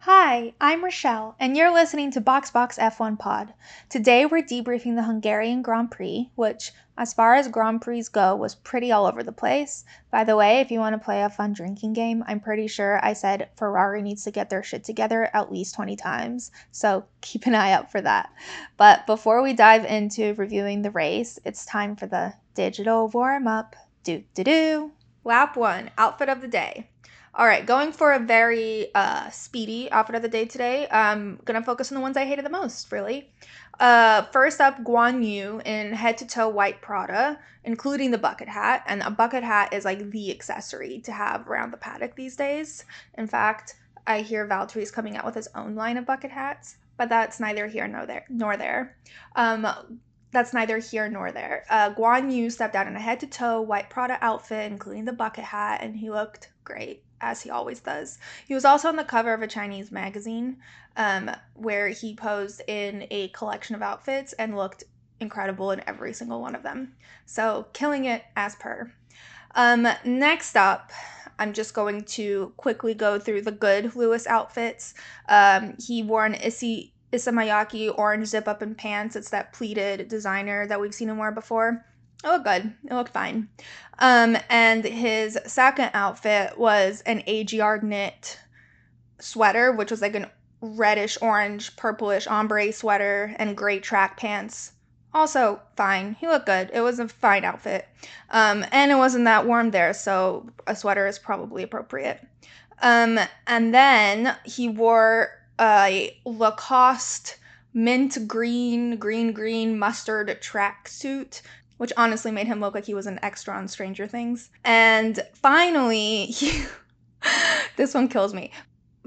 Hi, I'm Rochelle, and you're listening to BoxBox F1 Pod. Today we're debriefing the Hungarian Grand Prix, which, as far as Grand Prix go, was pretty all over the place. By the way, if you want to play a fun drinking game, I'm pretty sure I said Ferrari needs to get their shit together at least 20 times, so keep an eye out for that. But before we dive into reviewing the race, it's time for the digital warm up. Do do do. Lap one, outfit of the day. All right, going for a very uh, speedy outfit of the day today. I'm gonna focus on the ones I hated the most, really. Uh, first up, Guan Yu in head to toe white Prada, including the bucket hat. And a bucket hat is like the accessory to have around the paddock these days. In fact, I hear Valtteri's coming out with his own line of bucket hats, but that's neither here nor there. Nor there. Um, that's neither here nor there. Uh, Guan Yu stepped out in a head to toe white Prada outfit, including the bucket hat, and he looked great, as he always does. He was also on the cover of a Chinese magazine um, where he posed in a collection of outfits and looked incredible in every single one of them. So, killing it as per. Um, next up, I'm just going to quickly go through the good Lewis outfits. Um, he wore an Issey Isamayaki orange zip up and pants. It's that pleated designer that we've seen him wear before. It looked good. It looked fine. Um, and his second outfit was an AGR knit sweater, which was like an reddish orange, purplish ombre sweater and gray track pants. Also fine. He looked good. It was a fine outfit. Um, and it wasn't that warm there, so a sweater is probably appropriate. Um, and then he wore a Lacoste mint green, green, green mustard tracksuit, which honestly made him look like he was an extra on Stranger Things. And finally, he, this one kills me.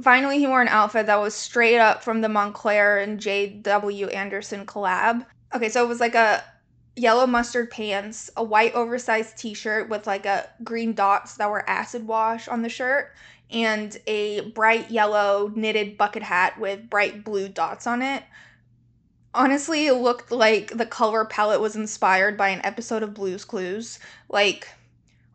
Finally, he wore an outfit that was straight up from the Moncler and J.W. Anderson collab. Okay, so it was like a yellow mustard pants, a white oversized t shirt with like a green dots that were acid wash on the shirt, and a bright yellow knitted bucket hat with bright blue dots on it. Honestly, it looked like the color palette was inspired by an episode of Blue's Clues. Like,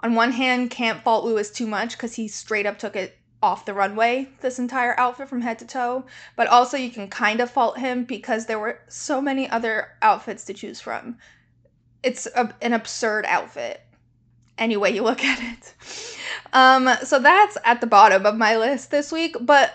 on one hand, can't fault Lewis too much because he straight up took it off the runway, this entire outfit from head to toe. But also, you can kind of fault him because there were so many other outfits to choose from. It's a, an absurd outfit, any way you look at it. Um, so that's at the bottom of my list this week. But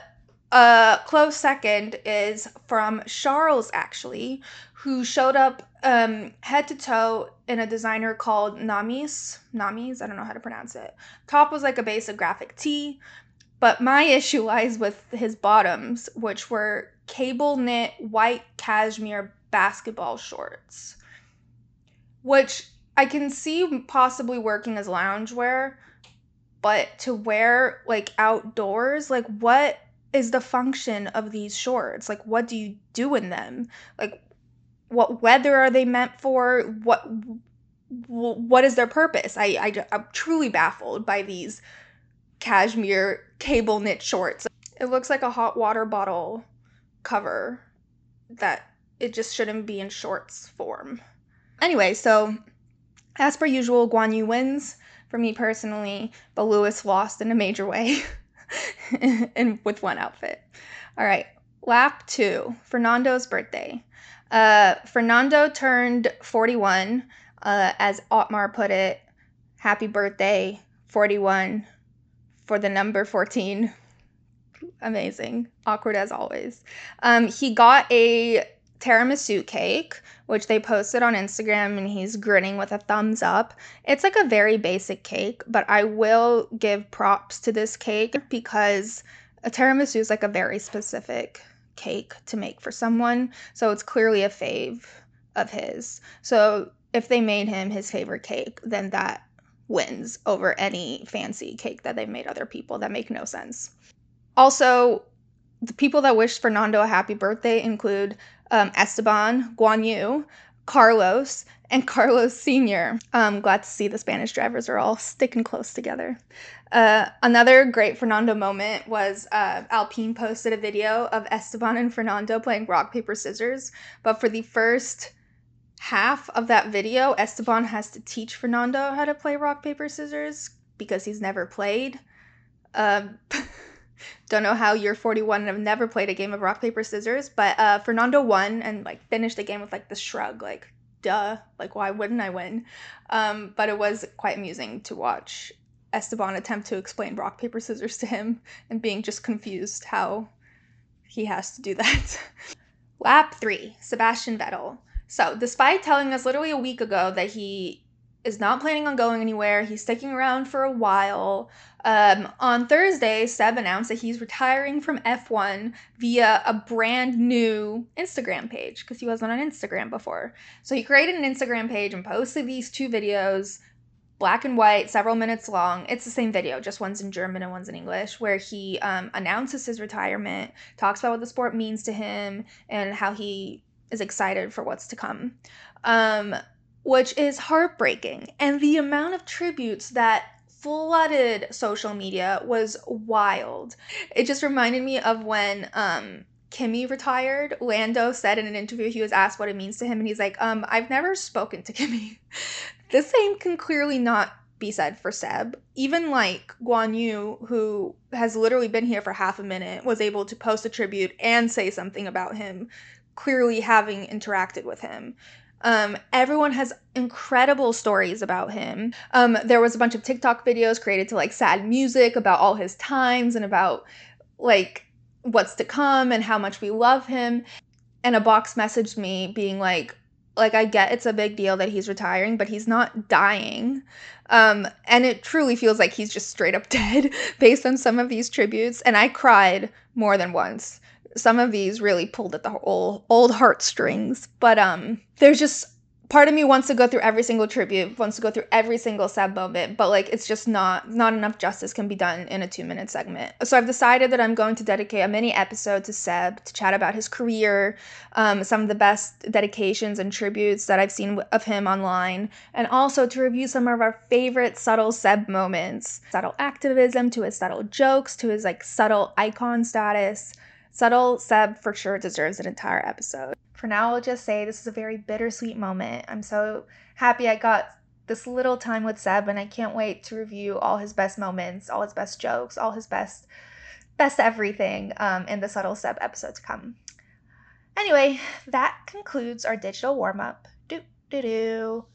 a close second is from Charles, actually, who showed up um, head to toe in a designer called Namis. Namis, I don't know how to pronounce it. Top was like a basic graphic tee, but my issue lies with his bottoms, which were cable knit white cashmere basketball shorts, which I can see possibly working as loungewear, but to wear like outdoors, like what is the function of these shorts? Like, what do you do in them? Like, what weather are they meant for? What what is their purpose? I, I I'm truly baffled by these cashmere cable knit shorts. It looks like a hot water bottle cover that it just shouldn't be in shorts form. Anyway, so as per usual, Guan Yu wins for me personally, but Lewis lost in a major way. and with one outfit. All right, lap two, Fernando's birthday. Uh, Fernando turned 41. Uh, as Otmar put it, happy birthday, 41, for the number 14. Amazing. Awkward as always. Um, he got a tiramisu cake, which they posted on Instagram, and he's grinning with a thumbs up. It's like a very basic cake, but I will give props to this cake because a tiramisu is like a very specific cake to make for someone. So it's clearly a fave of his. So if they made him his favorite cake, then that wins over any fancy cake that they've made other people that make no sense. Also, the people that wished Fernando a happy birthday include um, Esteban, Guan Yu, Carlos, and Carlos Sr. I'm glad to see the Spanish drivers are all sticking close together. Uh, another great Fernando moment was uh, Alpine posted a video of Esteban and Fernando playing rock, paper, scissors, but for the first half of that video, Esteban has to teach Fernando how to play rock, paper, scissors because he's never played. Um, don't know how you're 41 and have never played a game of rock, paper, scissors, but uh, Fernando won and like finished the game with like the shrug, like, duh, like, why wouldn't I win? Um, but it was quite amusing to watch Esteban attempt to explain rock, paper, scissors to him and being just confused how he has to do that. Lap three, Sebastian Vettel. So, despite telling us literally a week ago that he is not planning on going anywhere, he's sticking around for a while. Um, on Thursday, Seb announced that he's retiring from F1 via a brand new Instagram page because he wasn't on Instagram before. So he created an Instagram page and posted these two videos, black and white, several minutes long. It's the same video, just one's in German and one's in English, where he um, announces his retirement, talks about what the sport means to him, and how he is excited for what's to come, um, which is heartbreaking. And the amount of tributes that flooded social media was wild. It just reminded me of when um, Kimi retired. Lando said in an interview he was asked what it means to him, and he's like, um, I've never spoken to Kimi. the same can clearly not be said for Seb. Even like Guan Yu, who has literally been here for half a minute, was able to post a tribute and say something about him clearly having interacted with him. Um, everyone has incredible stories about him. Um, there was a bunch of TikTok videos created to like sad music about all his times and about like what's to come and how much we love him. And a box messaged me being like, like I get it's a big deal that he's retiring, but he's not dying. Um, and it truly feels like he's just straight up dead based on some of these tributes. And I cried more than once some of these really pulled at the old old heartstrings. But um, there's just part of me wants to go through every single tribute, wants to go through every single sad moment, but like it's just not not enough justice can be done in a two minute segment. So I've decided that I'm going to dedicate a mini episode to Seb to chat about his career, um, some of the best dedications and tributes that I've seen of him online, and also to review some of our favorite subtle Seb moments, subtle activism to his subtle jokes to his like subtle icon status. Subtle Seb for sure deserves an entire episode. For now, I'll just say this is a very bittersweet moment. I'm so happy I got this little time with Seb, and I can't wait to review all his best moments, all his best jokes, all his best, best everything um, in the Subtle Seb episode to come. Anyway, that concludes our digital warm up. Do do do.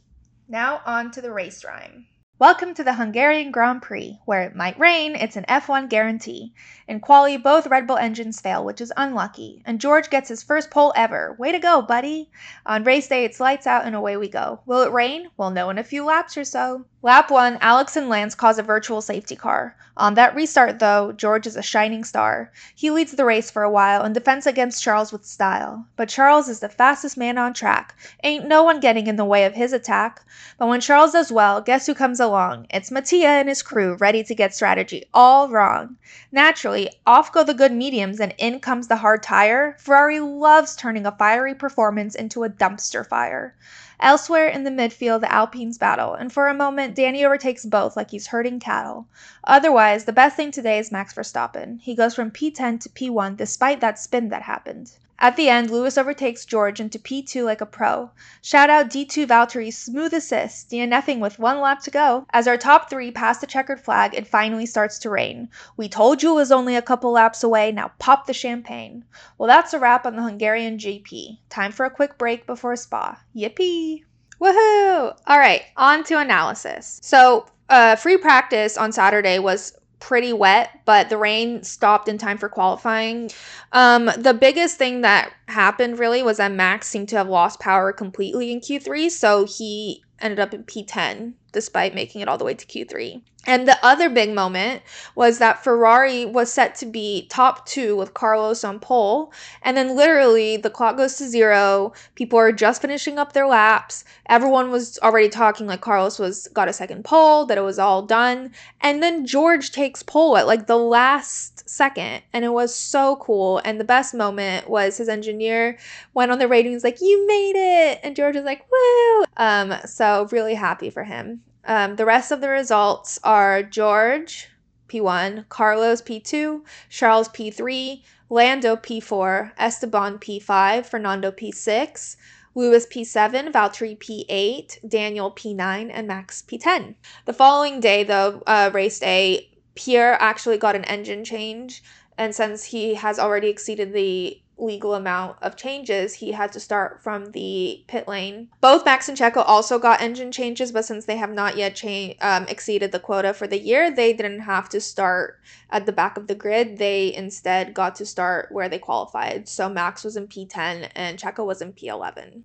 Now on to the race rhyme. Welcome to the Hungarian Grand Prix, where it might rain, it's an F1 guarantee. In quali, both Red Bull engines fail, which is unlucky, and George gets his first pole ever. Way to go, buddy! On race day, it's lights out and away we go. Will it rain? We'll know in a few laps or so. Lap 1, Alex and Lance cause a virtual safety car. On that restart, though, George is a shining star. He leads the race for a while and defends against Charles with style. But Charles is the fastest man on track. Ain't no one getting in the way of his attack. But when Charles does well, guess who comes along? It's Mattia and his crew, ready to get strategy all wrong. Naturally, off go the good mediums and in comes the hard tire. Ferrari loves turning a fiery performance into a dumpster fire. Elsewhere in the midfield, the Alpines battle, and for a moment, Danny overtakes both like he's herding cattle. Otherwise, the best thing today is Max Verstappen. He goes from P10 to P1 despite that spin that happened. At the end, Lewis overtakes George into P2 like a pro. Shout out D2 Valtteri's smooth assist, DNFing with one lap to go. As our top three pass the checkered flag, it finally starts to rain. We told you it was only a couple laps away, now pop the champagne. Well, that's a wrap on the Hungarian GP. Time for a quick break before Spa. Yippee! Woohoo! All right, on to analysis. So, uh, free practice on Saturday was pretty wet, but the rain stopped in time for qualifying. Um, the biggest thing that happened really was that Max seemed to have lost power completely in Q3, so he ended up in P10 despite making it all the way to Q3. And the other big moment was that Ferrari was set to be top two with Carlos on pole. And then literally the clock goes to zero. People are just finishing up their laps. Everyone was already talking like Carlos was got a second pole, that it was all done. And then George takes pole at like the last second. And it was so cool. And the best moment was his engineer went on the radio and was like, You made it. And George was like, Woo. Um, so really happy for him. Um, the rest of the results are George P1, Carlos P2, Charles P3, Lando P4, Esteban P5, Fernando P6, Lewis P7, Valtteri P8, Daniel P9, and Max P10. The following day, though, uh, race day, Pierre actually got an engine change, and since he has already exceeded the legal amount of changes, he had to start from the pit lane. Both Max and Checo also got engine changes, but since they have not yet cha- um, exceeded the quota for the year, they didn't have to start at the back of the grid. They instead got to start where they qualified. So Max was in P10 and Checo was in P11.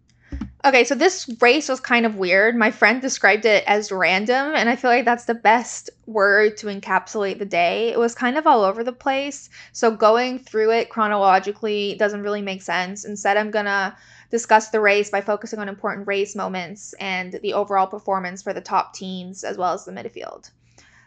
Okay, so this race was kind of weird. My friend described it as random, and I feel like that's the best word to encapsulate the day. It was kind of all over the place. So going through it chronologically doesn't really make sense. Instead, I'm gonna discuss the race by focusing on important race moments and the overall performance for the top teams as well as the midfield.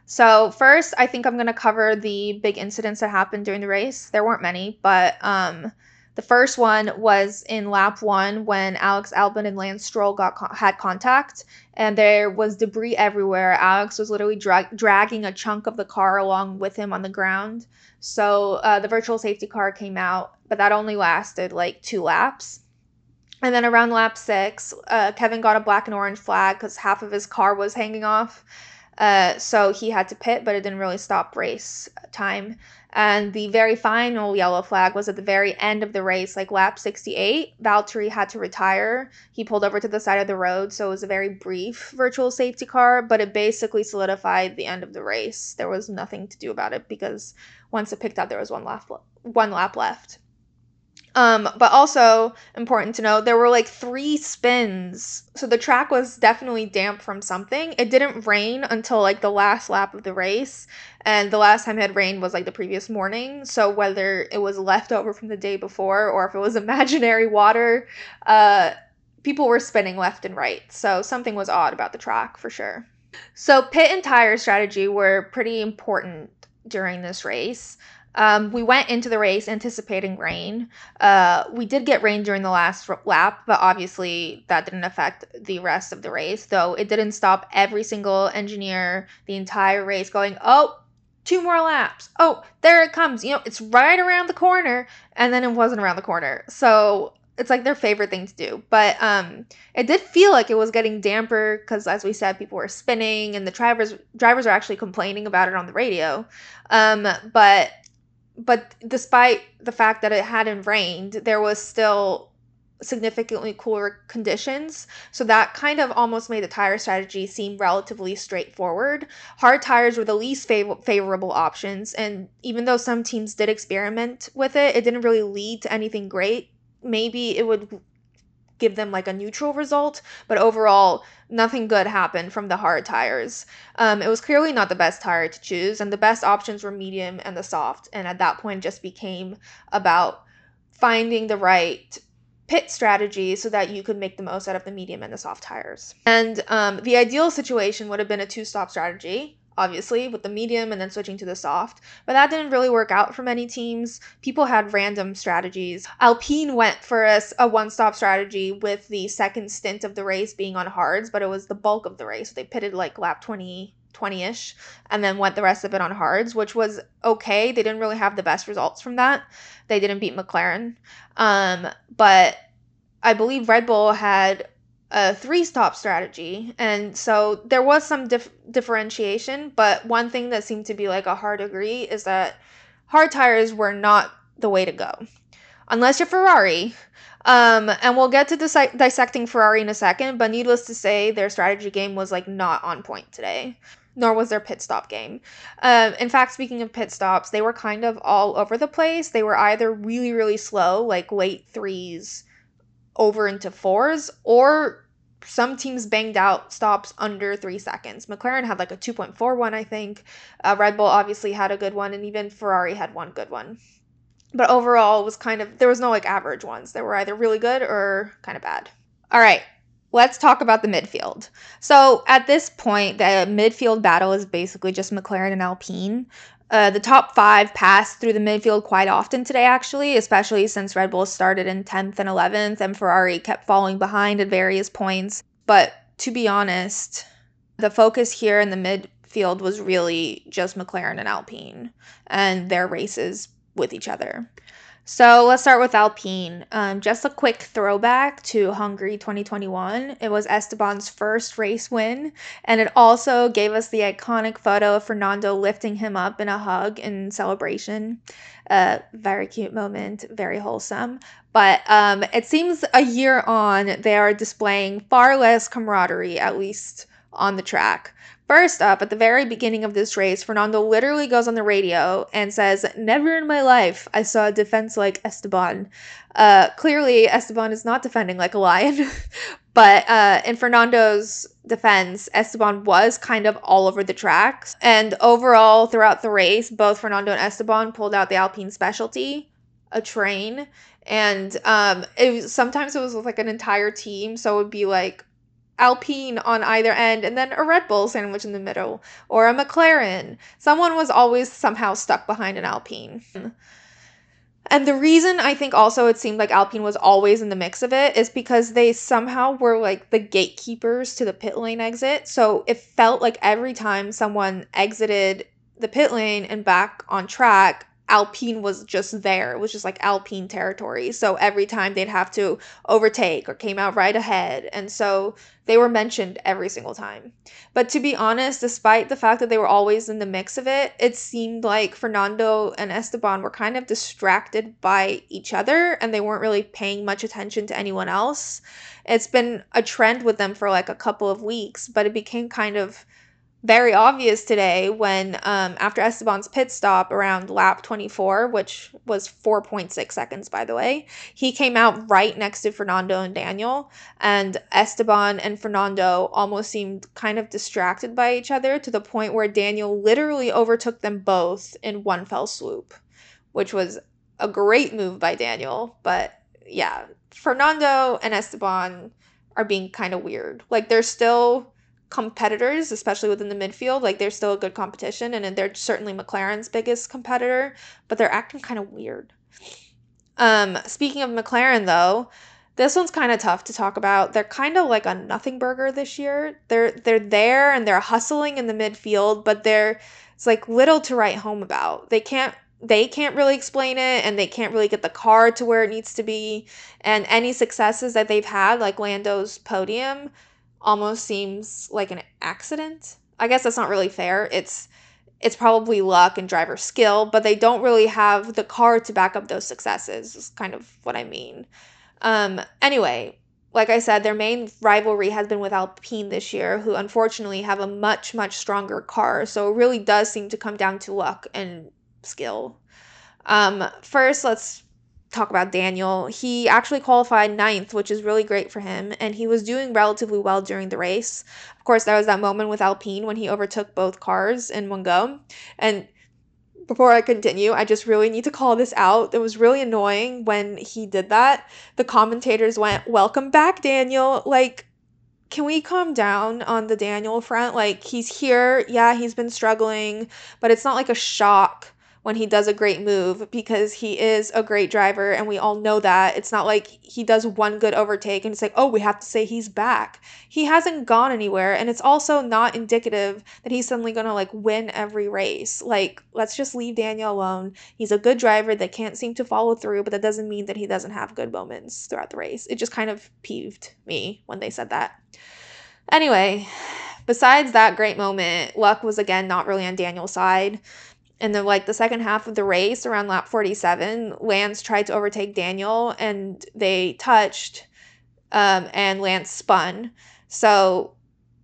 So first, I think I'm gonna cover the big incidents that happened during the race. There weren't many, but um, the first one was in lap one when Alex Albon and Lance Stroll got had contact, and there was debris everywhere. Alex was literally dra- dragging a chunk of the car along with him on the ground. So uh, the virtual safety car came out, but that only lasted like two laps. And then around lap six, uh, Kevin got a black and orange flag because half of his car was hanging off. Uh, so he had to pit, but it didn't really stop race time. And the very final yellow flag was at the very end of the race, like lap 68. Valtteri had to retire. He pulled over to the side of the road, so it was a very brief virtual safety car, but it basically solidified the end of the race. There was nothing to do about it because once it picked up, there was one lap, one lap left. Um, but also important to note, there were like three spins. So the track was definitely damp from something. It didn't rain until like the last lap of the race. And the last time it had rained was like the previous morning. So whether it was leftover from the day before or if it was imaginary water, uh, people were spinning left and right. So something was odd about the track for sure. So pit and tire strategy were pretty important during this race. Um, we went into the race anticipating rain. Uh, we did get rain during the last lap, but obviously that didn't affect the rest of the race, though it didn't stop every single engineer the entire race going, oh, two more laps. Oh, there it comes. You know, it's right around the corner. And then it wasn't around the corner. So it's like their favorite thing to do. But um, it did feel like it was getting damper because, as we said, people were spinning and the drivers drivers are actually complaining about it on the radio. Um, but but despite the fact that it hadn't rained, there was still significantly cooler conditions. So that kind of almost made the tire strategy seem relatively straightforward. Hard tires were the least fav- favorable options, and even though some teams did experiment with it, it didn't really lead to anything great. Maybe it would give them like a neutral result, but overall, nothing good happened from the hard tires. Um, it was clearly not the best tire to choose, and the best options were medium and the soft. And at that point, just became about finding the right pit strategy so that you could make the most out of the medium and the soft tires. And um, the ideal situation would have been a two stop strategy obviously, with the medium and then switching to the soft. But that didn't really work out for many teams. People had random strategies. Alpine went for a, a one stop strategy with the second stint of the race being on hards, but it was the bulk of the race. They pitted like lap 20. 20 ish, and then went the rest of it on hards, which was okay. They didn't really have the best results from that. They didn't beat McLaren. Um, but I believe Red Bull had a three stop strategy. And so there was some dif- differentiation, but one thing that seemed to be like a hard agree is that hard tires were not the way to go. Unless you're Ferrari. Um, and we'll get to dis- dissecting Ferrari in a second, but needless to say, their strategy game was like not on point today nor was their pit stop game. Um, in fact, speaking of pit stops, they were kind of all over the place. They were either really, really slow, like late threes over into fours, or some teams banged out stops under three seconds. McLaren had like a 2.41, I think. Uh, Red Bull obviously had a good one, and even Ferrari had one good one. But overall, it was kind of, there was no like average ones. They were either really good or kind of bad. All right, let's talk about the midfield. So at this point, the midfield battle is basically just McLaren and Alpine. Uh, the top five passed through the midfield quite often today, actually, especially since Red Bull started in 10th and 11th and Ferrari kept falling behind at various points. But to be honest, the focus here in the midfield was really just McLaren and Alpine and their races with each other. So let's start with Alpine. Um, just a quick throwback to Hungary 2021. It was Esteban's first race win, and it also gave us the iconic photo of Fernando lifting him up in a hug in celebration. Uh, very cute moment, very wholesome. But um, it seems a year on, they are displaying far less camaraderie, at least on the track. First up, at the very beginning of this race, Fernando literally goes on the radio and says, Never in my life I saw a defense like Esteban. Uh, clearly, Esteban is not defending like a lion, but uh, in Fernando's defense, Esteban was kind of all over the tracks. And overall, throughout the race, both Fernando and Esteban pulled out the Alpine specialty, a train. And um, it was, sometimes it was like an entire team. So it would be like Alpine on either end and then a Red Bull sandwich in the middle or a McLaren. Someone was always somehow stuck behind an Alpine. And the reason I think also it seemed like Alpine was always in the mix of it is because they somehow were like the gatekeepers to the pit lane exit. So it felt like every time someone exited the pit lane and back on track, Alpine was just there. It was just like Alpine territory. So every time they'd have to overtake or came out right ahead. And so they were mentioned every single time. But to be honest, despite the fact that they were always in the mix of it, it seemed like Fernando and Esteban were kind of distracted by each other and they weren't really paying much attention to anyone else. It's been a trend with them for like a couple of weeks, but it became kind of very obvious today when um, after Esteban's pit stop around lap 24, which was 4.6 seconds, by the way, he came out right next to Fernando and Daniel. And Esteban and Fernando almost seemed kind of distracted by each other to the point where Daniel literally overtook them both in one fell swoop, which was a great move by Daniel. But yeah, Fernando and Esteban are being kind of weird. Like they're still competitors, especially within the midfield. Like they're still a good competition, and they're certainly McLaren's biggest competitor, but they're acting kind of weird. Um, speaking of McLaren, though, this one's kind of tough to talk about. They're kind of like a nothing burger this year. They're they're there and they're hustling in the midfield, but they're it's like little to write home about. They can't they can't really explain it and they can't really get the car to where it needs to be. And any successes that they've had, like Lando's podium, almost seems like an accident. I guess that's not really fair. It's it's probably luck and driver skill, but they don't really have the car to back up those successes. Is kind of what I mean. Um, anyway, like I said, their main rivalry has been with Alpine this year, who unfortunately have a much much stronger car. So it really does seem to come down to luck and skill. Um, first, let's talk about Daniel. He actually qualified ninth, which is really great for him, and he was doing relatively well during the race. Of course, there was that moment with Alpine when he overtook both cars in one go. And before I continue, I just really need to call this out. It was really annoying when he did that. The commentators went, Welcome back, Daniel. Like, can we calm down on the Daniel front? Like, he's here. Yeah, he's been struggling, but it's not like a shock when he does a great move because he is a great driver and we all know that. It's not like he does one good overtake and it's like, oh, we have to say he's back. He hasn't gone anywhere and it's also not indicative that he's suddenly going to like win every race. Like, let's just leave Daniel alone. He's a good driver that can't seem to follow through, but that doesn't mean that he doesn't have good moments throughout the race. It just kind of peeved me when they said that. Anyway, besides that great moment, luck was again not really on Daniel's side in the like the second half of the race around lap 47 lance tried to overtake daniel and they touched um, and lance spun. So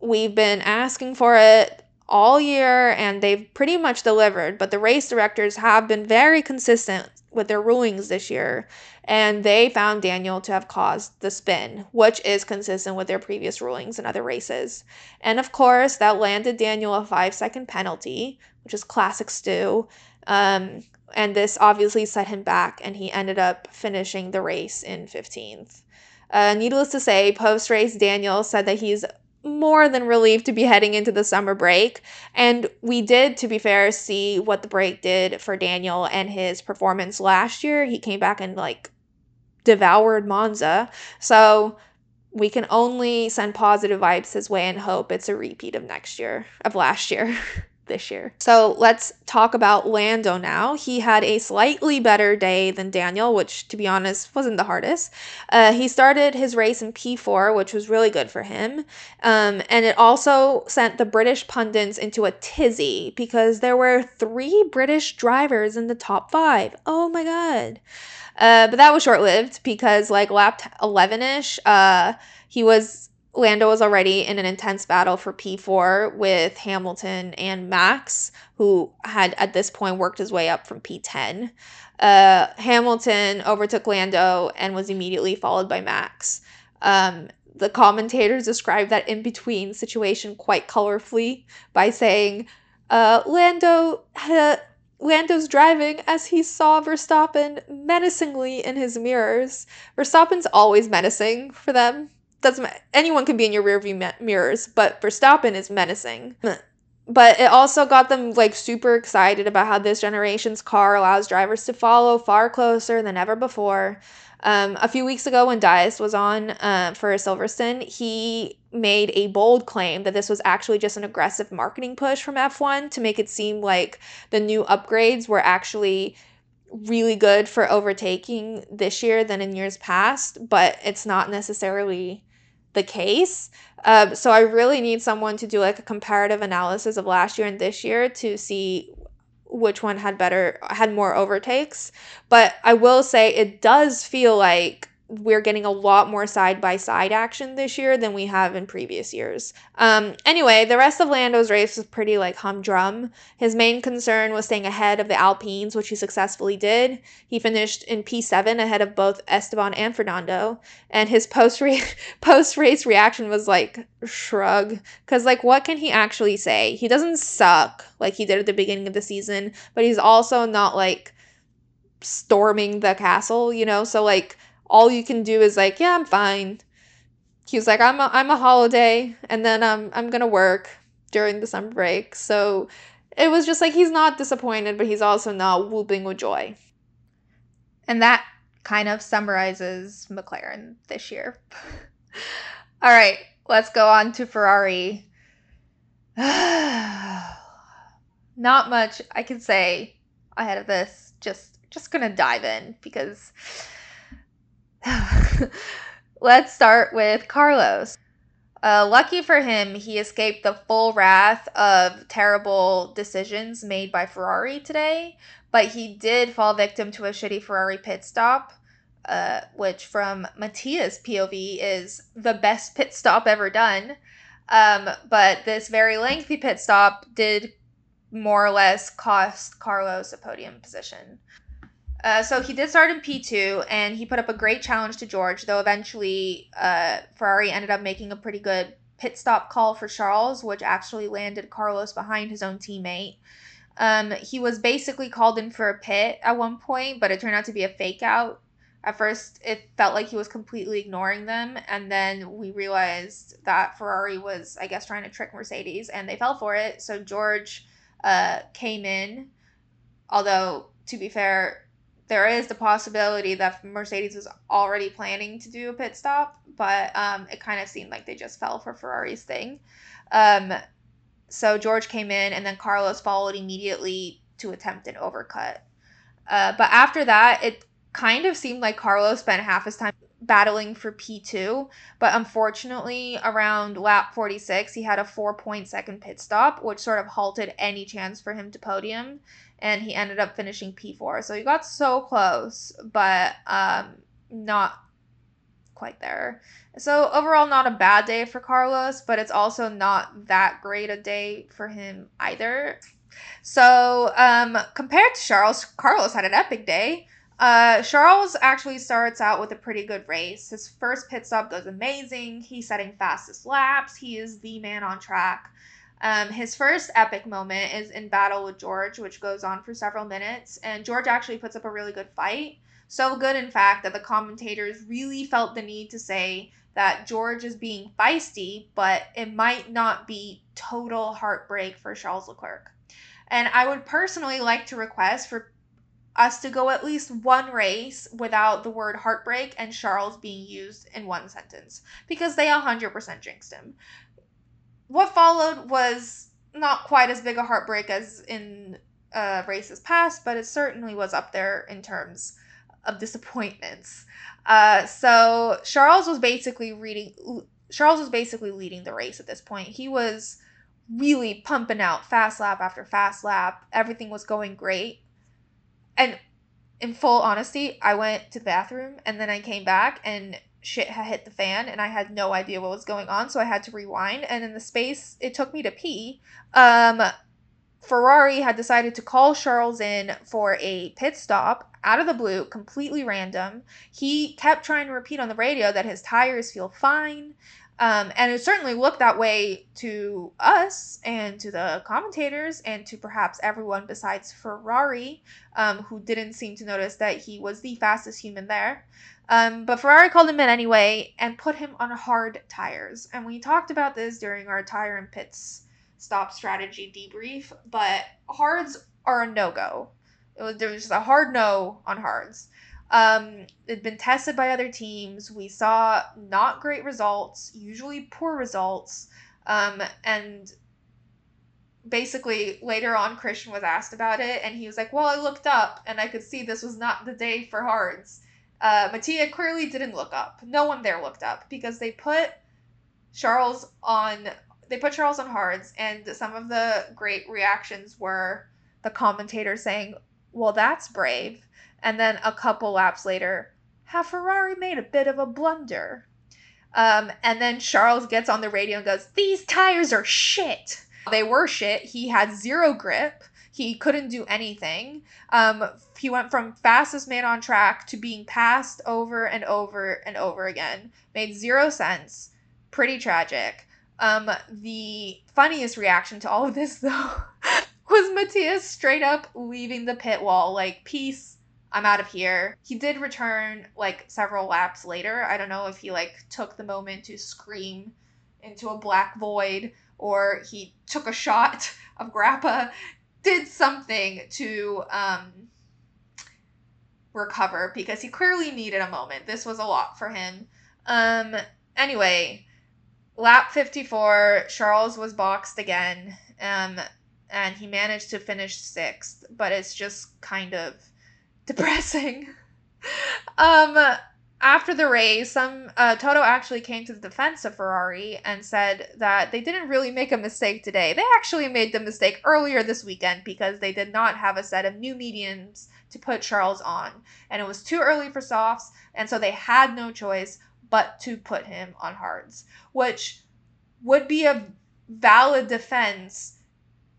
we've been asking for it all year and they've pretty much delivered but the race directors have been very consistent with their rulings this year and they found daniel to have caused the spin which is consistent with their previous rulings in other races. And of course that landed daniel a five second penalty which is classic Stu. Um, and this obviously set him back, and he ended up finishing the race in 15th. Uh, needless to say, post race, Daniel said that he's more than relieved to be heading into the summer break. And we did, to be fair, see what the break did for Daniel and his performance last year. He came back and like devoured Monza. So we can only send positive vibes his way and hope it's a repeat of next year, of last year. this year. So let's talk about Lando now. He had a slightly better day than Daniel, which to be honest wasn't the hardest. Uh, he started his race in P4, which was really good for him. Um, and it also sent the British pundits into a tizzy because there were three British drivers in the top five. Oh my God. Uh, but that was short lived because, like, lap 11 ish, uh, he was Lando was already in an intense battle for P4 with Hamilton and Max, who had at this point worked his way up from P10. Uh, Hamilton overtook Lando and was immediately followed by Max. Um, the commentators described that in between situation quite colorfully by saying, uh, Lando. Uh, Lando's driving as he saw Verstappen menacingly in his mirrors. Verstappen's always menacing for them doesn't anyone can be in your rearview mirrors, but Verstappen is menacing. But it also got them like super excited about how this generation's car allows drivers to follow far closer than ever before. Um, a few weeks ago, when Dias was on uh, for Silverstone, he made a bold claim that this was actually just an aggressive marketing push from F1 to make it seem like the new upgrades were actually really good for overtaking this year than in years past, but it's not necessarily the case. Uh, so I really need someone to do like a comparative analysis of last year and this year to see which one had better had more overtakes. But I will say it does feel like we're getting a lot more side by side action this year than we have in previous years. Um, anyway, the rest of Lando's race was pretty like humdrum. His main concern was staying ahead of the Alpines, which he successfully did. He finished in P7 ahead of both Esteban and Fernando, and his post post race reaction was like shrug, because like what can he actually say? He doesn't suck like he did at the beginning of the season, but he's also not like storming the castle, you know. So like all you can do is like, yeah, I'm fine. He was like, I'm a, I'm a holiday, and then I'm I'm gonna work during the summer break. So it was just like he's not disappointed, but he's also not whooping with joy. And that kind of summarizes McLaren this year. All right, let's go on to Ferrari. not much I can say ahead of this. Just just gonna dive in because Let's start with Carlos. Uh, lucky for him, he escaped the full wrath of terrible decisions made by Ferrari today, but he did fall victim to a shitty Ferrari pit stop, uh, which, from Mattia's POV, is the best pit stop ever done. Um, but this very lengthy pit stop did more or less cost Carlos a podium position. Uh, so he did start in P2 and he put up a great challenge to George, though eventually uh, Ferrari ended up making a pretty good pit stop call for Charles, which actually landed Carlos behind his own teammate. Um, he was basically called in for a pit at one point, but it turned out to be a fake out. At first, it felt like he was completely ignoring them, and then we realized that Ferrari was, I guess, trying to trick Mercedes, and they fell for it. So George uh, came in, although, to be fair, there is the possibility that Mercedes was already planning to do a pit stop, but um, it kind of seemed like they just fell for Ferrari's thing. Um, so George came in, and then Carlos followed immediately to attempt an overcut. Uh, but after that, it kind of seemed like Carlos spent half his time battling for P2, but unfortunately, around lap 46, he had a four point second pit stop, which sort of halted any chance for him to podium and he ended up finishing P4. So he got so close, but um, not quite there. So overall, not a bad day for Carlos, but it's also not that great a day for him either. So um, compared to Charles, Carlos had an epic day. Uh, Charles actually starts out with a pretty good race. His first pit stop goes amazing. He's setting fastest laps. He is the man on track. Um, his first epic moment is in battle with George, which goes on for several minutes, and George actually puts up a really good fight. So good, in fact, that the commentators really felt the need to say that George is being feisty, but it might not be total heartbreak for Charles Leclerc. And I would personally like to request for us to go at least one race without the word heartbreak and Charles being used in one sentence because they 100% jinxed him what followed was not quite as big a heartbreak as in uh, races past, but it certainly was up there in terms of disappointments. Uh, so Charles was basically reading. Charles was basically leading the race at this point. He was really pumping out fast lap after fast lap. Everything was going great. And in full honesty, I went to the bathroom and then I came back and shit had hit the fan and I had no idea what was going on, so I had to rewind. And in the space it took me to pee, um, Ferrari had decided to call Charles in for a pit stop out of the blue, completely random. He kept trying to repeat on the radio that his tires feel fine. Um, and it certainly looked that way to us and to the commentators and to perhaps everyone besides Ferrari, um, who didn't seem to notice that he was the fastest human there. Um, but Ferrari called him in anyway and put him on hard tires. And we talked about this during our tire and pits stop strategy debrief, but hards are a no go. It was there was just a hard no on hards. Um, it'd been tested by other teams. We saw not great results, usually poor results. Um, and basically later on Christian was asked about it and he was like, Well, I looked up and I could see this was not the day for hards. Uh, Mattia clearly didn't look up. No one there looked up because they put Charles on they put Charles on hards and some of the great reactions were the commentator saying, Well, that's brave. And then a couple laps later, have Ferrari made a bit of a blunder? Um, and then Charles gets on the radio and goes, These tires are shit. They were shit. He had zero grip. He couldn't do anything. Um, he went from fastest man on track to being passed over and over and over again. Made zero sense. Pretty tragic. Um, the funniest reaction to all of this, though, was Mattia's straight up leaving the pit wall, like, peace, I'm out of here. He did return like several laps later. I don't know if he like took the moment to scream into a black void or he took a shot of grappa, did something to um recover because he clearly needed a moment. This was a lot for him. Um anyway, lap 54, Charles was boxed again. Um and he managed to finish 6th, but it's just kind of depressing. um, after the race, some uh, Toto actually came to the defense of Ferrari and said that they didn't really make a mistake today. They actually made the mistake earlier this weekend because they did not have a set of new mediums to put Charles on, and it was too early for softs, and so they had no choice but to put him on hards, which would be a valid defense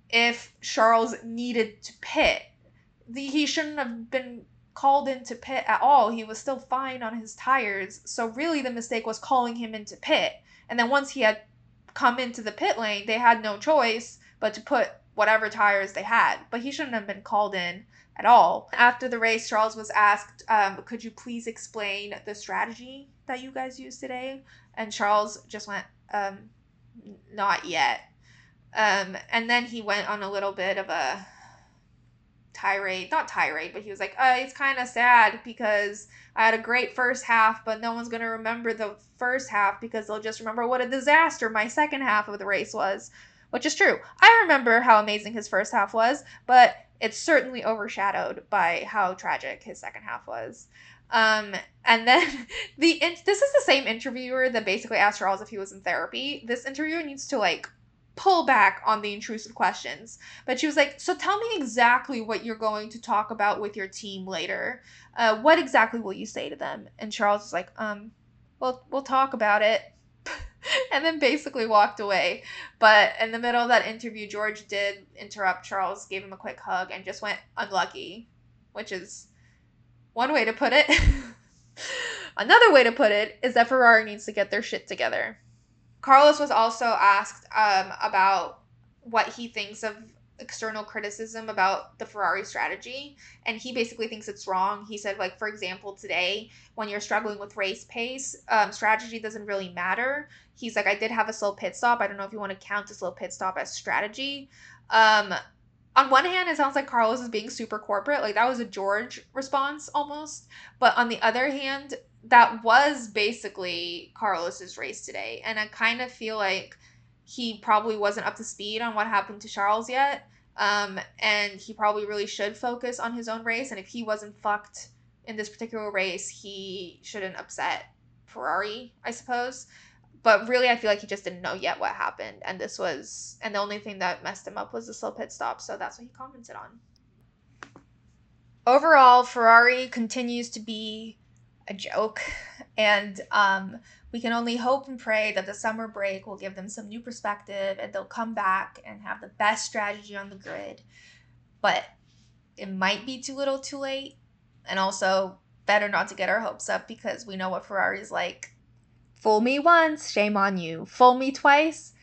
if Charles needed to pit the, he shouldn't have been called into pit at all. He was still fine on his tires. So really the mistake was calling him into pit. And then once he had come into the pit lane, they had no choice but to put whatever tires they had. But he shouldn't have been called in at all. After the race, Charles was asked, um, could you please explain the strategy that you guys used today? And Charles just went, um, not yet. Um, and then he went on a little bit of a tirade, not tirade, but he was like, uh, it's kind of sad because I had a great first half, but no one's going to remember the first half because they'll just remember what a disaster my second half of the race was, which is true. I remember how amazing his first half was, but it's certainly overshadowed by how tragic his second half was. Um, and then the this is the same interviewer that basically asked Charles if he was in therapy. This interviewer needs to like pull back on the intrusive questions. But she was like, So tell me exactly what you're going to talk about with your team later. Uh, what exactly will you say to them? And Charles was like, Um, well, we'll talk about it. and then basically walked away. But in the middle of that interview, George did interrupt Charles, gave him a quick hug, and just went unlucky, which is one way to put it. Another way to put it is that Ferrari needs to get their shit together. Carlos was also asked um, about what he thinks of external criticism about the Ferrari strategy, and he basically thinks it's wrong. He said, like, for example, today, when you're struggling with race pace, um, strategy doesn't really matter. He's like, I did have a slow pit stop. I don't know if you want to count a slow pit stop as strategy. Um, on one hand, it sounds like Carlos is being super corporate. Like, that was a George response almost. But on the other hand, that was basically Carlos's race today. And I kind of feel like he probably wasn't up to speed on what happened to Charles yet. Um, and he probably really should focus on his own race. And if he wasn't fucked in this particular race, he shouldn't upset Ferrari, I suppose. But really, I feel like he just didn't know yet what happened. And this was, and the only thing that messed him up was the slow pit stop. So that's what he commented on. Overall, Ferrari continues to be a joke. And um, we can only hope and pray that the summer break will give them some new perspective and they'll come back and have the best strategy on the grid. But it might be too little too late. And also, better not to get our hopes up because we know what Ferrari's like. Fool me once, shame on you. Fool me twice,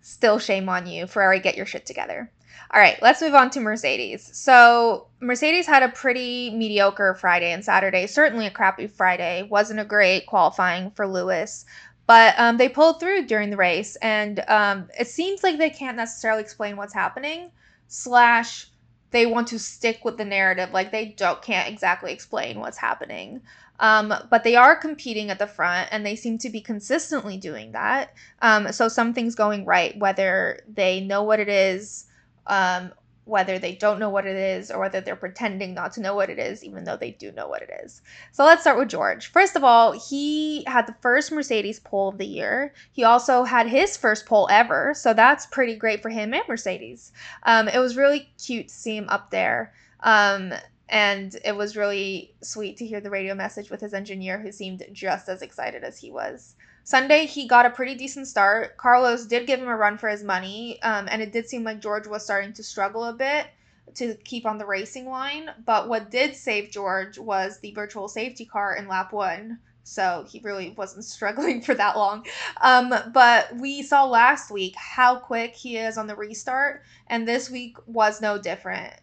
still shame on you. Ferrari, get your shit together. All right, let's move on to Mercedes. So, Mercedes had a pretty mediocre Friday and Saturday, certainly a crappy Friday. Wasn't a great qualifying for Lewis, but um, they pulled through during the race, and um, it seems like they can't necessarily explain what's happening. Slash, they want to stick with the narrative, like they don't can't exactly explain what's happening. Um, but they are competing at the front and they seem to be consistently doing that. Um, so something's going right, whether they know what it is um, whether they don't know what it is or whether they're pretending not to know what it is, even though they do know what it is. So let's start with George. First of all, he had the first Mercedes pole of the year. He also had his first pole ever, so that's pretty great for him and Mercedes. Um, it was really cute to see him up there. Um, and it was really sweet to hear the radio message with his engineer, who seemed just as excited as he was. Sunday, he got a pretty decent start. Carlos did give him a run for his money, um, and it did seem like George was starting to struggle a bit to keep on the racing line. But what did save George was the virtual safety car in lap one. So he really wasn't struggling for that long. Um, but we saw last week how quick he is on the restart, and this week was no different.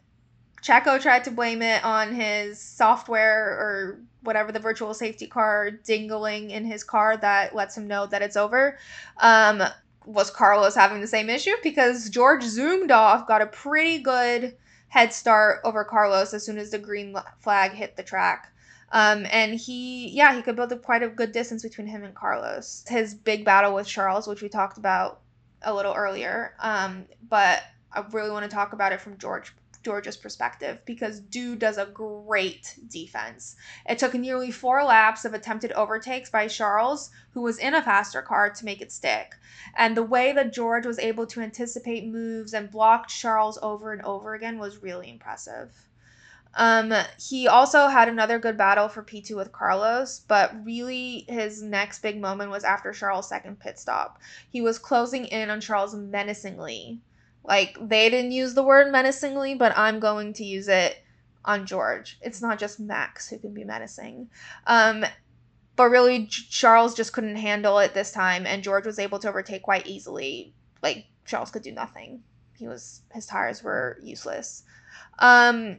Checo tried to blame it on his software or whatever the virtual safety car dingling in his car that lets him know that it's over. Um, was Carlos having the same issue? Because George zoomed off, got a pretty good head start over Carlos as soon as the green flag hit the track. Um, and he, yeah, he could build up quite a good distance between him and Carlos. His big battle with Charles, which we talked about a little earlier. Um, but I really want to talk about it from George George's perspective because Dude does a great defense. It took nearly four laps of attempted overtakes by Charles, who was in a faster car, to make it stick. And the way that George was able to anticipate moves and block Charles over and over again was really impressive. Um, he also had another good battle for P2 with Carlos, but really his next big moment was after Charles' second pit stop. He was closing in on Charles menacingly like they didn't use the word menacingly, but I'm going to use it on George. It's not just Max who can be menacing. Um, but really, Charles just couldn't handle it this time, and George was able to overtake quite easily. Like Charles could do nothing. He was his tires were useless. Um,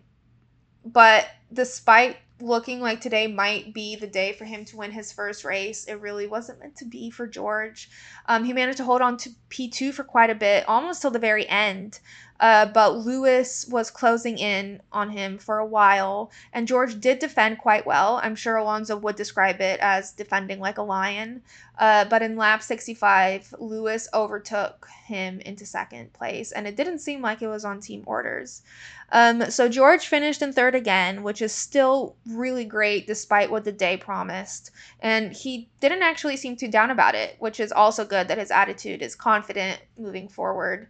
but despite looking like today might be the day for him to win his first race. It really wasn't meant to be for George. Um, he managed to hold on to P2 for quite a bit, almost till the very end. Uh, but Lewis was closing in on him for a while, and George did defend quite well. I'm sure Alonso would describe it as defending like a lion. Uh, but in lap 65, Lewis overtook him into second place, and it didn't seem like it was on team orders. Um, so George finished in third again, which is still really great despite what the day promised. And he didn't actually seem too down about it, which is also good that his attitude is confident moving forward.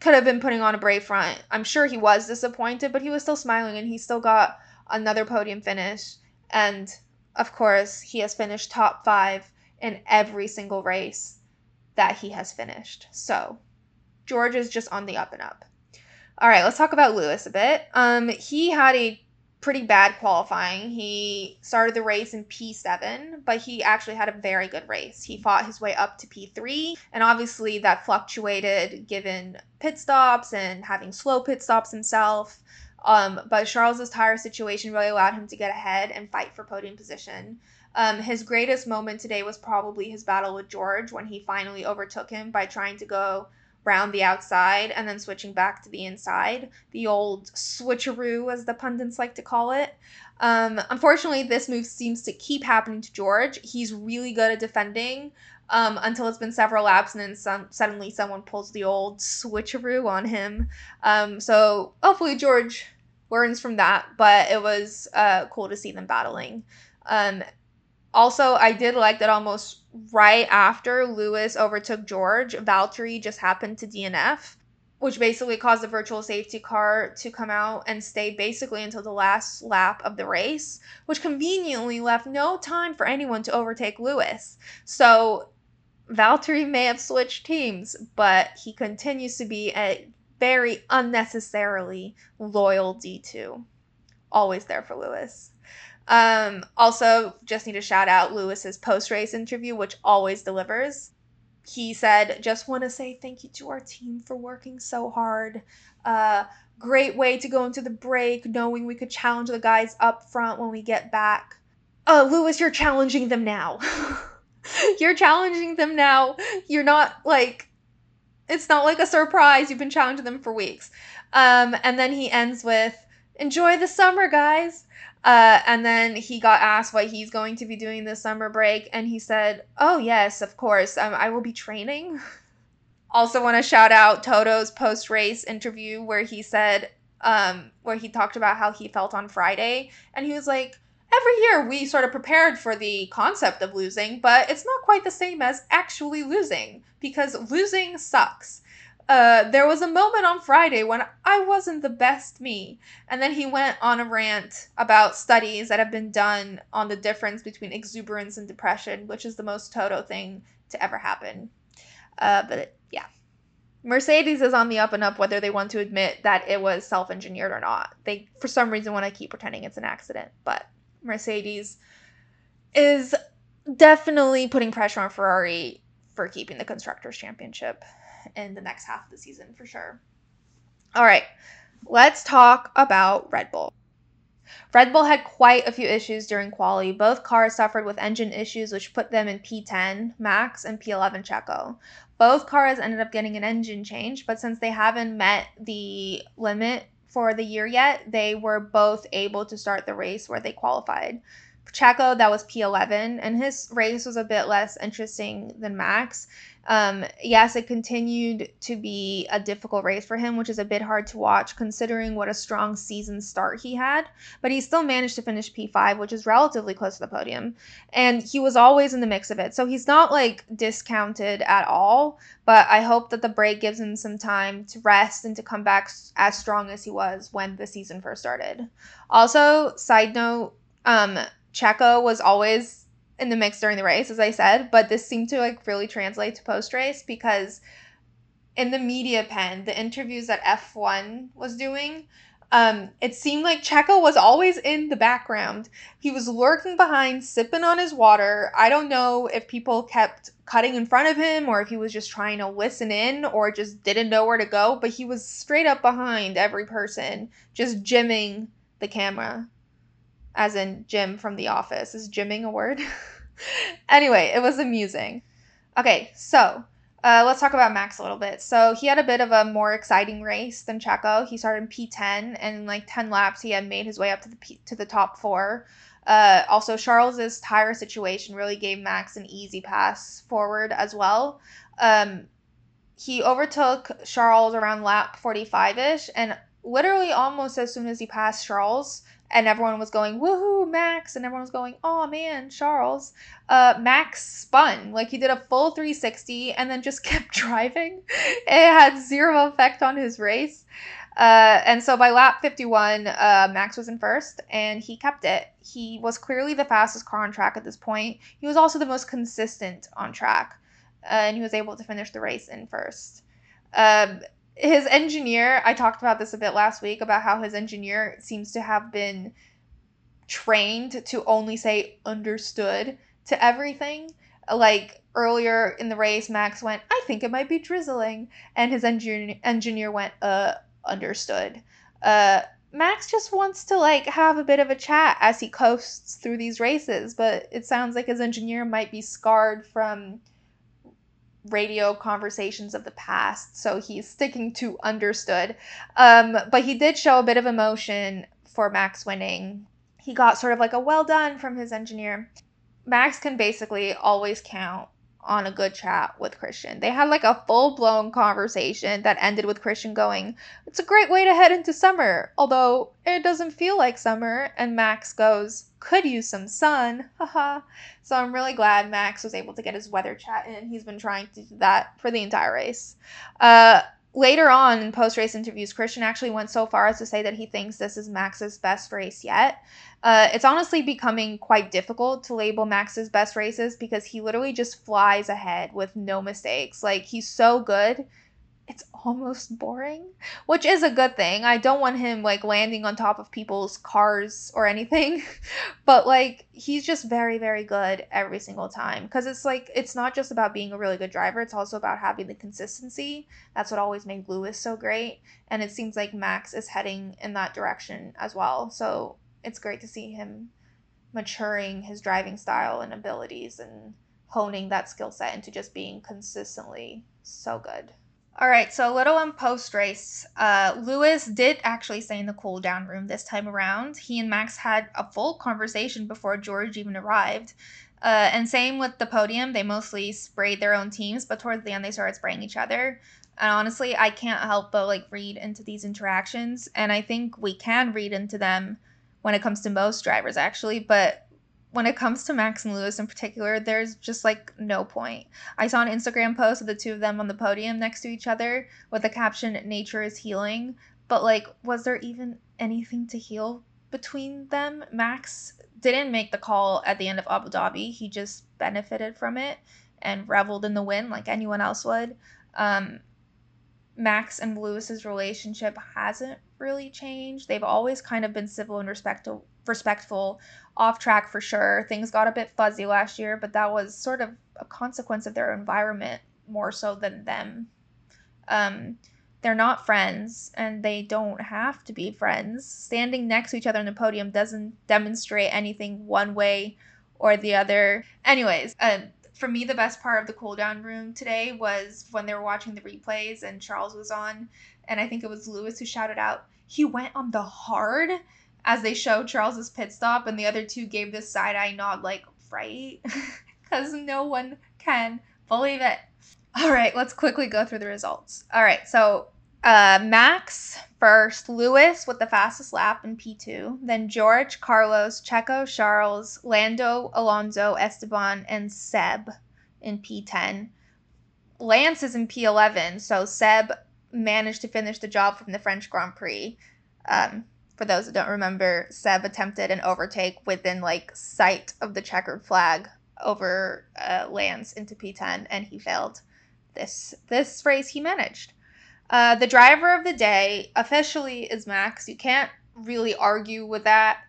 Could have been putting on a brave front. I'm sure he was disappointed, but he was still smiling and he still got another podium finish. And of course, he has finished top five in every single race that he has finished. So George is just on the up and up. All right, let's talk about Lewis a bit. Um, he had a pretty bad qualifying. He started the race in P7, but he actually had a very good race. He fought his way up to P3, and obviously that fluctuated given pit stops and having slow pit stops himself. Um, but Charles's tire situation really allowed him to get ahead and fight for podium position. Um, his greatest moment today was probably his battle with George when he finally overtook him by trying to go round the outside and then switching back to the inside. The old switcheroo, as the pundits like to call it. Um, unfortunately, this move seems to keep happening to George. He's really good at defending. um, until it's been several laps, and then some, suddenly someone pulls the old switcheroo on him. Um, so hopefully George learns from that, but it was uh, cool to see them battling. Um, also, I did like that almost right after Lewis overtook George, Valtteri just happened to DNF, which basically caused the virtual safety car to come out and stay basically until the last lap of the race, which conveniently left no time for anyone to overtake Lewis. So Valtteri may have switched teams, but he continues to be a very unnecessarily loyal D2. Always there for Lewis. Um, also, just need to shout out Lewis's post race interview, which always delivers. He said, Just want to say thank you to our team for working so hard. Uh, great way to go into the break, knowing we could challenge the guys up front when we get back. Uh, Lewis, you're challenging them now. you're challenging them now. You're not like it's not like a surprise. You've been challenging them for weeks. Um, and then he ends with, "Enjoy the summer, guys." Uh, and then he got asked what he's going to be doing this summer break, and he said, "Oh yes, of course. Um, I will be training." also, want to shout out Toto's post race interview where he said, um, where he talked about how he felt on Friday, and he was like every year we sort of prepared for the concept of losing, but it's not quite the same as actually losing because losing sucks. Uh, there was a moment on Friday when I wasn't the best me. And then he went on a rant about studies that have been done on the difference between exuberance and depression, which is the most Toto thing to ever happen. Uh, but yeah. Mercedes is on the up and up whether they want to admit that it was self engineered or not. They, for some reason, want to keep pretending it's an accident, but Mercedes is definitely putting pressure on Ferrari for keeping the Constructors' Championship in the next half of the season for sure. All right, let's talk about Red Bull. Red Bull had quite a few issues during quali. Both cars suffered with engine issues, which put them in P10 Max and P11 Checo. Both cars ended up getting an engine change, but since they haven't met the limit for the year yet, they were both able to start the race where they qualified. Checo, that was P11, and his race was a bit less interesting than Max. Um, yes, it continued to be a difficult race for him, which is a bit hard to watch considering what a strong season start he had. But he still managed to finish P5, which is relatively close to the podium. And he was always in the mix of it. So he's not like discounted at all. But I hope that the break gives him some time to rest and to come back as strong as he was when the season first started. Also, side note, um, Checo was always in the mix during the race, as I said, but this seemed to like really translate to post race because in the media pen, the interviews that F1 was doing, um, it seemed like Checo was always in the background. He was lurking behind, sipping on his water. I don't know if people kept cutting in front of him or if he was just trying to listen in or just didn't know where to go, but he was straight up behind every person, just jimming the camera as in Jim from The Office. Is jimming a word? anyway, it was amusing. Okay, so uh, let's talk about Max a little bit. So he had a bit of a more exciting race than Checo. He started in P10, and in like 10 laps, he had made his way up to the P- to the top four. Uh, also, Charles's tire situation really gave Max an easy pass forward as well. Um, he overtook Charles around lap 45 ish, and literally almost as soon as he passed Charles, and everyone was going woohoo max and everyone was going oh man charles. Uh, max spun like he did a full 360 and then just kept driving. It had zero effect on his race. Uh, and so by lap 51 uh, max was in first and he kept it. He was clearly the fastest car on track at this point. He was also the most consistent on track uh, and he was able to finish the race in first. Um, his engineer, I talked about this a bit last week about how his engineer seems to have been trained to only say understood to everything. Like earlier in the race, Max went, I think it might be drizzling. And his engineer, engineer went, uh, understood. Uh, Max just wants to like have a bit of a chat as he coasts through these races, but it sounds like his engineer might be scarred from radio conversations of the past, so he's sticking to understood. Um, but he did show a bit of emotion for Max winning. He got sort of like a well done from his engineer. Max can basically always count on a good chat with Christian. They had like a full blown conversation that ended with Christian going, It's a great way to head into summer, although it doesn't feel like summer. And Max goes, Could use some sun. Haha. so I'm really glad Max was able to get his weather chat in. He's been trying to do that for the entire race. Uh, later on in post race interviews, Christian actually went so far as to say that he thinks this is Max's best race yet. Uh, it's honestly becoming quite difficult to label Max's best races because he literally just flies ahead with no mistakes. Like, he's so good it's almost boring, which is a good thing. I don't want him like landing on top of people's cars or anything, but like he's just very, very good every single time because it's like it's not just about being a really good driver, it's also about having the consistency. That's what always made Lewis so great, and it seems like Max is heading in that direction as well. So it's great to see him maturing his driving style and abilities and honing that skill set into just being consistently so good. All right, so a little on post race. Uh, Lewis did actually stay in the cool down room this time around. He and Max had a full conversation before George even arrived. Uh, and same with the podium. They mostly sprayed their own teams, but towards the end they started spraying each other. And honestly, I can't help but like read into these interactions, and I think we can read into them when it comes to most drivers actually. But when it comes to Max and Lewis in particular, there's just like no point. I saw an Instagram post of the two of them on the podium next to each other with the caption "Nature is healing," but like, was there even anything to heal between them? Max didn't make the call at the end of Abu Dhabi. He just benefited from it and reveled in the win like anyone else would. Um, Max and Lewis's relationship hasn't really changed. They've always kind of been civil and respectful respectful off track for sure. Things got a bit fuzzy last year, but that was sort of a consequence of their environment more so than them. Um, they're not friends and they don't have to be friends. Standing next to each other on the podium doesn't demonstrate anything one way or the other. Anyways, uh, for me, the best part of the cool down room today was when they were watching the replays and Charles was on, and I think it was Lewis who shouted out, he went on the hard as they show Charles's pit stop, and the other two gave this side eye nod, like, right? Because no one can believe it. All right, let's quickly go through the results. All right, so uh, Max first, Lewis with the fastest lap in P2, then George, Carlos, Checo, Charles, Lando, Alonso, Esteban, and Seb in P10. Lance is in P11, so Seb managed to finish the job from the French Grand Prix. Um, for those who don't remember, Seb attempted an overtake within like sight of the checkered flag over uh, into P10, and he failed. This this race he managed. Uh, the driver of the day officially is Max. You can't really argue with that.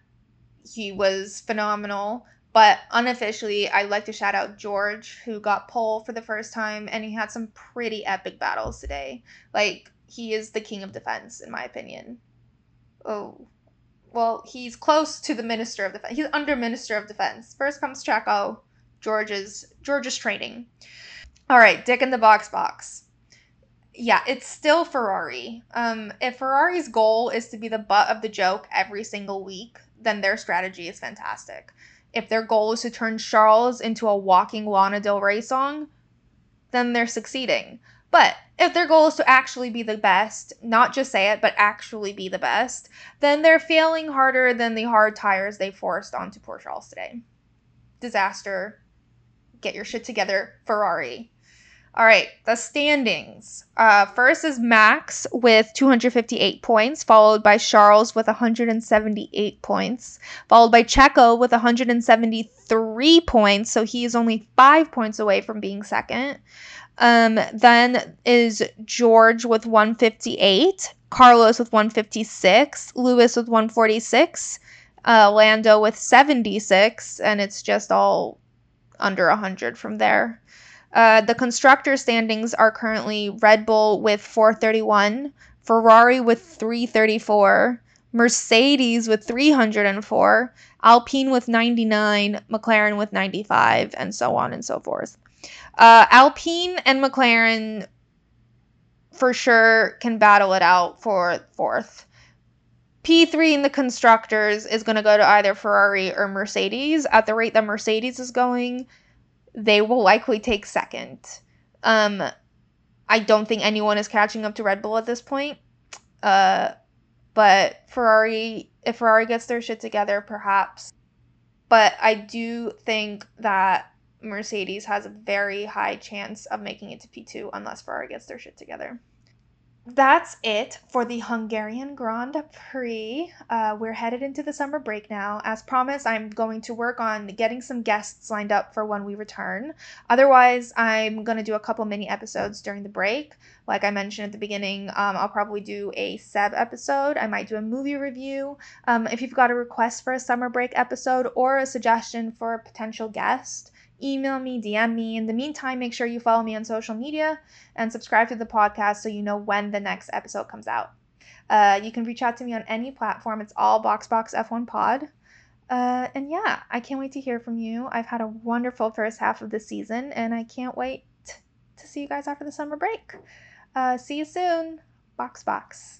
He was phenomenal. But unofficially, I'd like to shout out George, who got pole for the first time, and he had some pretty epic battles today. Like, he is the king of defense, in my opinion oh, well, he's close to the Minister of Defense. He's under Minister of Defense. First comes Checo, George's George's training. All right, Dick in the box box. Yeah, it's still Ferrari. Um, if Ferrari's goal is to be the butt of the joke every single week, then their strategy is fantastic. If their goal is to turn Charles into a walking Lana Del Rey song, then they're succeeding. But if their goal is to actually be the best, not just say it, but actually be the best, then they're failing harder than the hard tires they forced onto poor Charles today. Disaster. Get your shit together, Ferrari. All right, the standings. Uh, first is Max with 258 points, followed by Charles with 178 points, followed by Checo with 173 points. So he is only five points away from being second. Um, then is George with 158, Carlos with 156, Lewis with 146, uh, Lando with 76, and it's just all under 100 from there. Uh, the constructor standings are currently Red Bull with 431, Ferrari with 334, Mercedes with 304, Alpine with 99, McLaren with 95, and so on and so forth. Uh, Alpine and McLaren for sure can battle it out for fourth. P3 in the constructors is going to go to either Ferrari or Mercedes. At the rate that Mercedes is going, they will likely take second. Um, I don't think anyone is catching up to Red Bull at this point. Uh, but Ferrari, if Ferrari gets their shit together, perhaps. But I do think that Mercedes has a very high chance of making it to P2 unless Ferrari gets their shit together that's it for the Hungarian Grand Prix. Uh, we're headed into the summer break now. As promised, I'm going to work on getting some guests lined up for when we return. Otherwise, I'm going to do a couple mini episodes during the break. Like I mentioned at the beginning, um, I'll probably do a Seb episode. I might do a movie review. Um, if you've got a request for a summer break episode or a suggestion for a potential guest, email me, DM me. In the meantime, make sure you follow me on social media and subscribe to the podcast so you know when the next episode comes out. Uh, you can reach out to me on any platform. It's all BoxBox F1 Pod. Uh, and yeah, I can't wait to hear from you. I've had a wonderful first half of the season, and I can't wait to see you guys after the summer break. Uh, see you soon. Box Box.